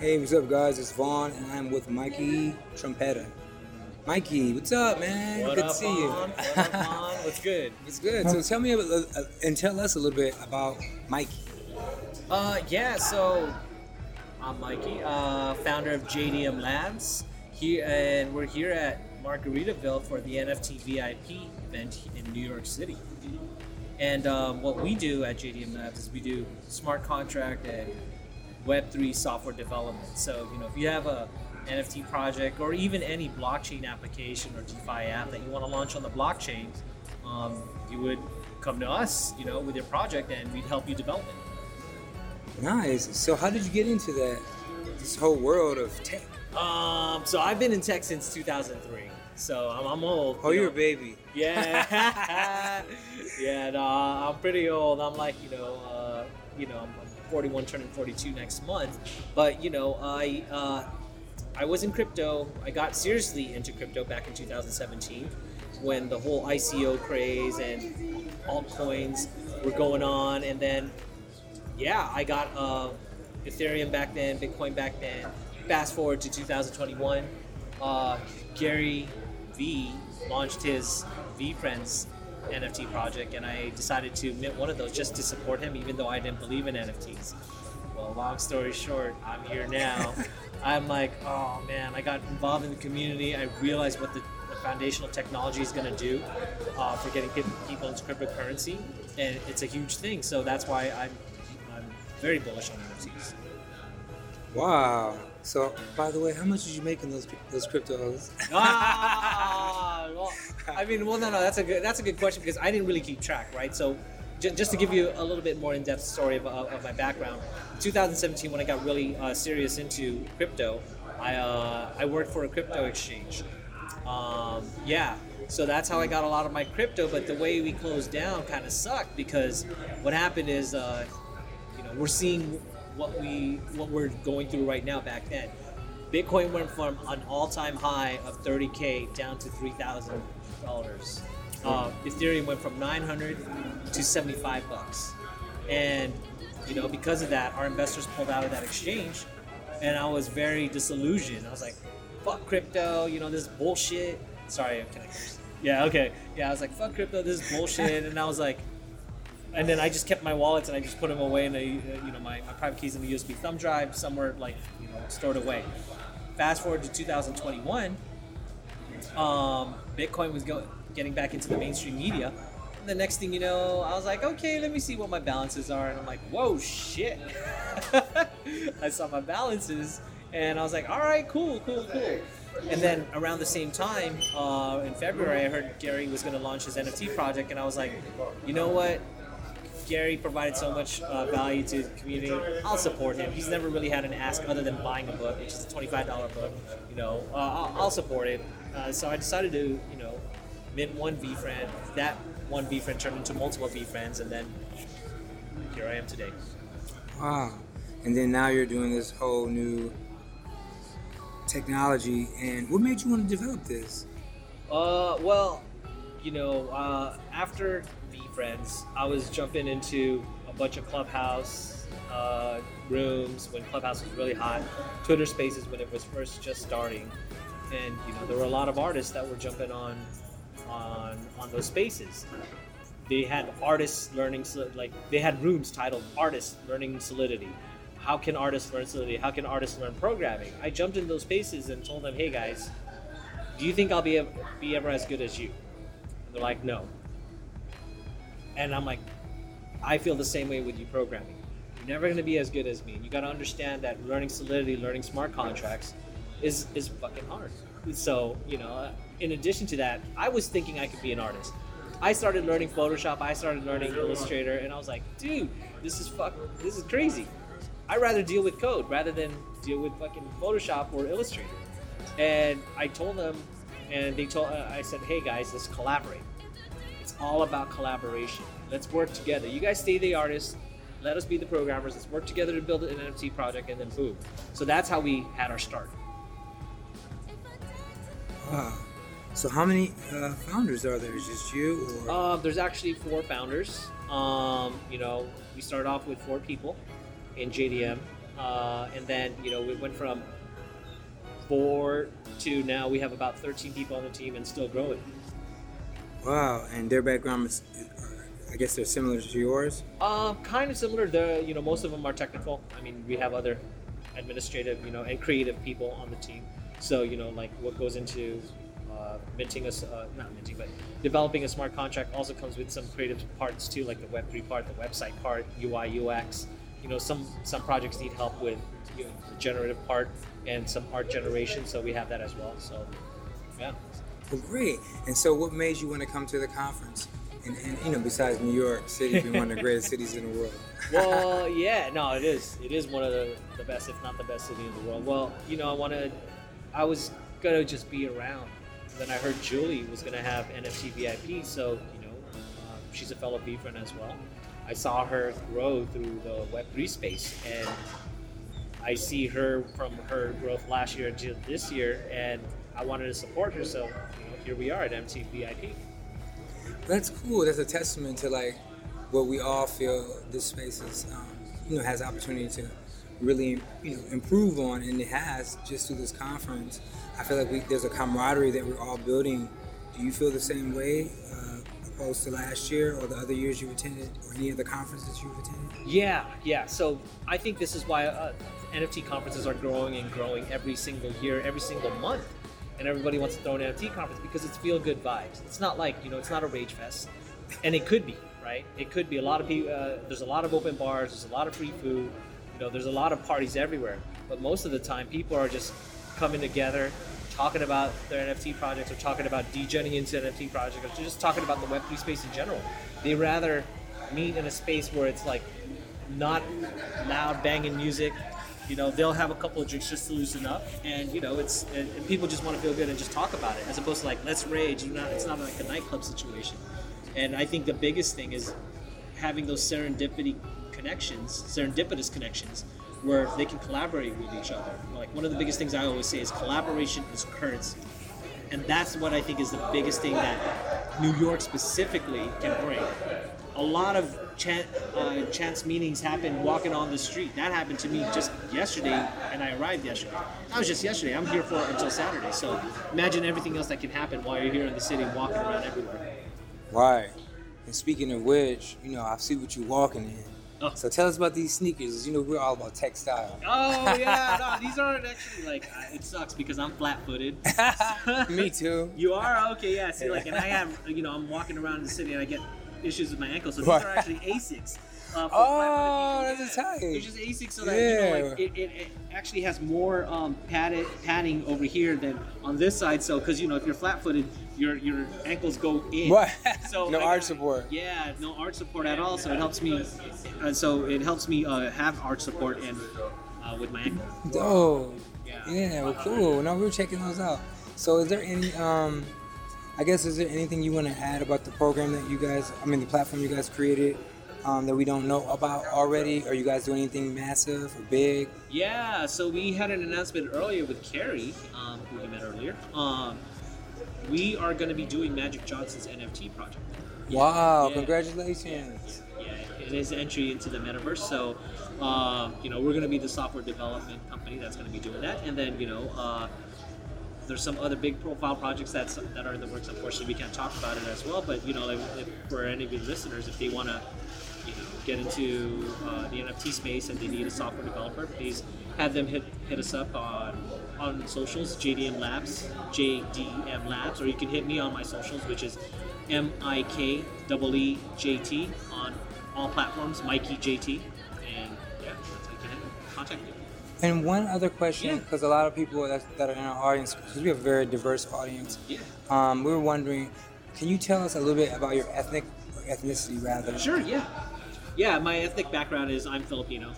Hey, what's up, guys? It's Vaughn, and I'm with Mikee Trompeta. Mikee, what's up, man? What good up, to see you. Vaughn? What up, Vaughn? What's good? It's good. So tell me about, uh, and tell us a little bit about Mikee. Uh, yeah. So I'm Mikee, uh, founder of JDM Labs. Here, and we're here at Margaritaville for the NFT VIP event in New York City. And um, what we do at JDM Labs is we do smart contract and Web3 software development. So, you know, if you have a NFT project or even any blockchain application or DeFi app that you want to launch on the blockchain, um, you would come to us, you know, with your project and we'd help you develop it. Nice. So how did you get into that, this whole world of tech? Um, so I've been in tech since 2003. So I'm, I'm old. Oh, you you're a baby. Yeah. yeah, no, I'm pretty old. I'm like, you know, uh, you know, I'm 41 turning 42 next month. But, you know, I uh, I was in crypto. I got seriously into crypto back in 2017 when the whole ICO craze and altcoins were going on and then yeah, I got uh, Ethereum back then, Bitcoin back then. Fast forward to 2021, uh, Gary V launched his V Friends NFT project, and I decided to mint one of those just to support him, even though I didn't believe in NFTs. Well, long story short, I'm here now. I'm like, oh man, I got involved in the community. I realized what the, the foundational technology is going to do uh, for getting people into cryptocurrency, and it's a huge thing. So that's why I'm I'm very bullish on NFTs. Wow. So, by the way, how much did you make in those those cryptos? ah, I mean, well, no, no, that's a good that's a good question because I didn't really keep track, right? So, j- just to give you a little bit more in depth story of, of, of my background, 2017 when I got really uh, serious into crypto, I uh, I worked for a crypto exchange. Um, yeah, so that's how I got a lot of my crypto. But the way we closed down kind of sucked because what happened is, uh, you know, we're seeing what we what we're going through right now. Back then, Bitcoin went from an all-time high of 30k down to three thousand dollars. Uh, Ethereum went from 900 to 75 bucks, and you know because of that, our investors pulled out of that exchange, and I was very disillusioned. I was like, "Fuck crypto," you know this is bullshit. Sorry, can I? Yeah, okay. Yeah, I was like, "Fuck crypto, this is bullshit," and I was like, and then I just kept my wallets and I just put them away in a, you know my, my private keys in the USB thumb drive somewhere like you know stored away. Fast forward to 2021, um, Bitcoin was go- getting back into the mainstream media. And the next thing you know, I was like, okay, let me see what my balances are, and I'm like, whoa, shit! I saw my balances, and I was like, all right, cool, cool, cool. And then around the same time, uh, in February, I heard Gary was going to launch his NFT project, and I was like, you know what? Gary provided so much uh, value to the community. I'll support him. He's never really had an ask other than buying a book, which is a twenty-five dollar book. You know, uh, I'll, I'll support it. Uh, so I decided to, you know, mint one V friend. That one V friend turned into multiple V friends, and then here I am today. Wow. And then now you're doing this whole new technology. And what made you want to develop this? Uh, well, you know, uh, after V Friends, I was jumping into a bunch of Clubhouse uh, rooms when Clubhouse was really hot, Twitter Spaces when it was first just starting, and you know there were a lot of artists that were jumping on on on those spaces. They had artists learning like they had rooms titled "Artists Learning Solidity." How can artists learn solidity? How can artists learn programming? I jumped in those spaces and told them, "Hey guys, do you think I'll be be ever as good as you?" And they're like, "No." And I'm like, I feel the same way with you programming. You're never going to be as good as me. You got to understand that learning Solidity, learning smart contracts, is is fucking hard. So you know, uh, in addition to that, I was thinking I could be an artist. I started learning Photoshop. I started learning Illustrator, and I was like, dude, this is fuck, this is crazy. I'd rather deal with code rather than deal with fucking Photoshop or Illustrator. And I told them, and they told, uh, I said, hey guys, let's collaborate. It's all about collaboration. Let's work together. You guys stay the artists. Let us be the programmers. Let's work together to build an NFT project, and then boom. So that's how we had our start. Wow. So how many uh, founders are there? Is just you or? Uh, there's actually four founders. Um, you know, we started off with four people in JDM, uh, and then you know we went from four to now we have about 13 people on the team and still growing. Wow, and their background is, uh, I guess they're similar to yours. Um, kind of similar. The you know most of them are technical. I mean, we have other administrative, you know, and creative people on the team. So you know, like what goes into uh, minting us, uh, not minting, but developing a smart contract also comes with some creative parts too, like the Web three part, the website part, UI UX. You know, some some projects need help with you know, the generative part and some art generation, so we have that as well. So yeah. Well, great. And so, what made you want to come to the conference? And, and you know, besides New York City being one of the greatest cities in the world. well, yeah, no, it is. It is one of the, the best, if not the best city in the world. Well, you know, I wanted, I was gonna just be around. Then I heard Julie was gonna have NFT VIP, so you know, uh, she's a fellow V friend as well. I saw her grow through the Web3 space, and I see her from her growth last year to this year, and I wanted to support her. So, you know, here we are at NFT VIP. That's cool. That's a testament to like what we all feel this space is, um, you know, has opportunity to really, you know, improve on, and it has just through this conference. I feel like we, there's a camaraderie that we're all building. Do you feel the same way, uh, opposed to last year or the other years you've attended, or any of the conferences you've attended? Yeah, yeah. So I think this is why uh, NFT conferences are growing and growing every single year, every single month and everybody wants to throw an NFT conference because it's feel good vibes. It's not like you know, it's not a rage fest, and it could be right. It could be a lot of people. Uh, there's a lot of open bars. There's a lot of free food. You know, there's a lot of parties everywhere. But most of the time, people are just coming together, talking about their NFT projects, or talking about degenning into NFT projects, or just talking about the Web3 space in general. They rather meet in a space where it's like not loud banging music you know they'll have a couple of drinks just to loosen up. And you know it's and, and people just want to feel good and just talk about it as opposed to like let's rage. You know it's not like a nightclub situation. And i think the biggest thing is having those serendipity connections serendipitous connections where they can collaborate with each other. Like one of the biggest things i always say is collaboration is currency. And that's what i think is the biggest thing that new york specifically can bring a lot of chance, uh, chance meetings happen walking on the street. That happened to me just yesterday, and I arrived yesterday. That was just yesterday. I'm here for until Saturday. So imagine everything else that can happen while you're here in the city, walking around everywhere. Right. And speaking of which, you know, I see what you're walking in. Oh. So tell us about these sneakers. You know, we're all about textile. Oh yeah, no, these aren't actually like. Uh, it sucks because I'm flat-footed. Me too. You are okay, yeah. See, like, and I have, you know, I'm walking around the city and I get issues with my ankle. So these are actually Asics. Uh, Oh, that's tight. It's just Asics so that you know, like it, it, it actually has more um, padded padding over here than on this side. So because you know if you're flat-footed, your your ankles go in. What? So no arch support. Yeah, no arch support at all. So it helps me. And so it helps me uh, have arch support and uh, with my ankle. Oh. Yeah. Yeah, well, cool. No, we were checking those out. So, is there any, um, I guess, is there anything you want to add about the program that you guys, I mean, the platform you guys created um, that we don't know about already? Are you guys doing anything massive or big? Yeah, so we had an announcement earlier with Carrie, um, who we met earlier. Um, we are going to be doing Magic Johnson's NFT project. Wow, Yeah. congratulations. Yeah, it is entry into the metaverse. So, um, you know, we're going to be the software development company that's going to be doing that. And then, you know, uh, there's some other big profile projects that's, that are in the works. Unfortunately, we can't talk about it as well. But, you know, if, for any of your listeners, if they want to, you know, get into uh, the NFT space and they need a software developer, please have them hit, hit us up on on socials, JDM Labs, JDM Labs, or you can hit me on my socials, which is M I K E E J T on all platforms, Mikee JT, and yeah, that's how you can contact me. And one other question, Yeah. because a lot of people that, that are in our audience, because we have a very diverse audience, Yeah. um, we were wondering, can you tell us a little bit about your ethnic, or ethnicity rather? Sure, yeah. Yeah, my ethnic background is I'm Filipino.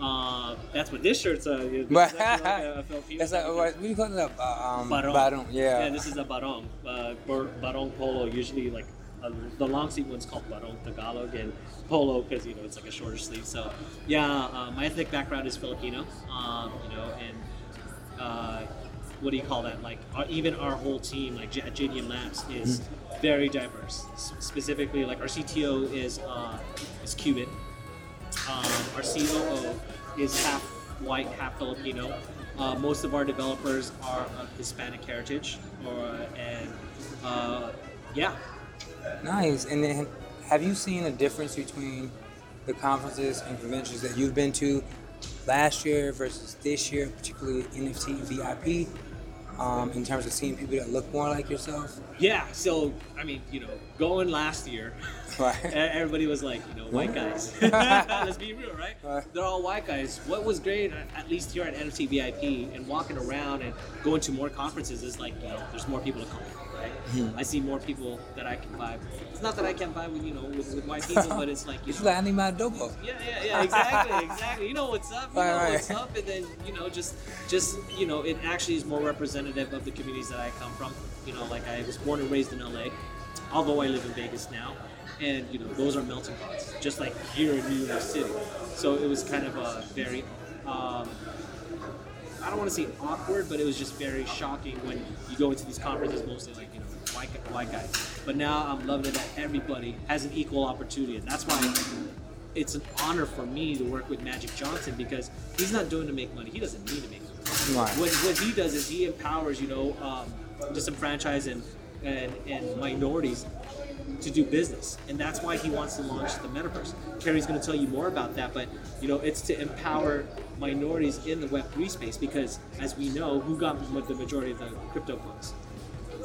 Uh, that's what this shirt's uh, is. Like a Filipino it's like, what do you call it? Uh, um, Barong. barong, Yeah. Yeah, this is a barong. Uh, barong polo, usually like uh, the long sleeve one's called barong Tagalog and polo because you know it's like a shorter sleeve. So yeah, uh, my ethnic background is Filipino. Um, you know, and uh, what do you call that? Like our, even our whole team, like at JDM Labs, is very diverse. S- specifically, like our CTO is uh, is Cuban. Um, our COO is half white, half Filipino. Uh, most of our developers are of Hispanic heritage, or and uh, yeah, Nice. And then, have you seen a difference between the conferences and conventions that you've been to last year versus this year, particularly NFT VIP, um, in terms of seeing people that look more like yourself? yeah. So I mean, you know, going last year, Right. everybody was like, you know, white guys. Let's be real, right? Right. They're all white guys. What was great, at- least here at NFT VIP, and walking around and going to more conferences is like, you know, there's more people to come. Right? Mm-hmm. I see more people that I can vibe. It's not that I can't vibe with you know with, with white people, but it's like you It's know, like anima dopo. yeah, yeah, yeah, exactly, exactly. You know what's up, you Right, know right. what's up, and then you know, just, just you know, it actually is more representative of the communities that I come from. You know, like I was born and raised in LA, although I live in Vegas now, and you know, those are melting pots, just like here in New York City. So it was kind of a very, um, I don't want to say awkward, but it was just very shocking when you go into these conferences, mostly like you know white white guys. But now I'm loving it that everybody has an equal opportunity, and that's why it's an honor for me to work with Magic Johnson because he's not doing to make money. He doesn't need to make money. Right. What, what he does is he empowers, you know, um, disenfranchised and, and and minorities to do business, and that's why he wants to launch the metaverse. Kerry's going to tell you more about that, but you know, it's to empower minorities in the Web three space because, as we know, who got the majority of the crypto coins?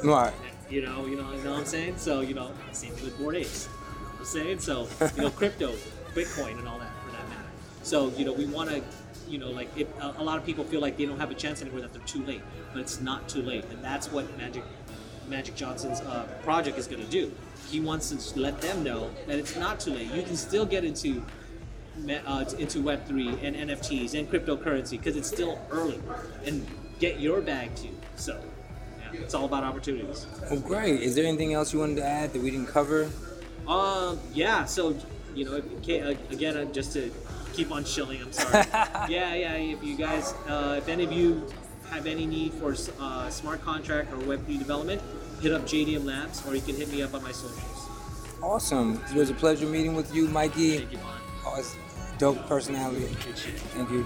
Right. You know, you know, you know what I'm saying? So, you know, same thing with Bored Apes. You know what I'm saying? So, you know, crypto, Bitcoin, and all that for that matter. So, you know, we want to, you know, like if a, a lot of people feel like they don't have a chance anymore, that they're too late, but it's not too late, and that's what Magic Magic Johnson's uh, project is going to do. He wants to let them know that it's not too late. You can still get into uh, into Web three and NFTs and cryptocurrency because it's still early, and get your bag too. So, yeah, it's all about opportunities. Well, great. Is there anything else you wanted to add that we didn't cover? Um, yeah. So, you know, if you can't, uh, again, uh, just to keep on chilling. I'm sorry. yeah, yeah. If you guys, uh, if any of you have any need for uh, smart contract or Web3 development, hit up JDM Labs, or you can hit me up on my socials. Awesome. It was a pleasure meeting with you, Mikee. Thank you. Always dope personality. Thank you.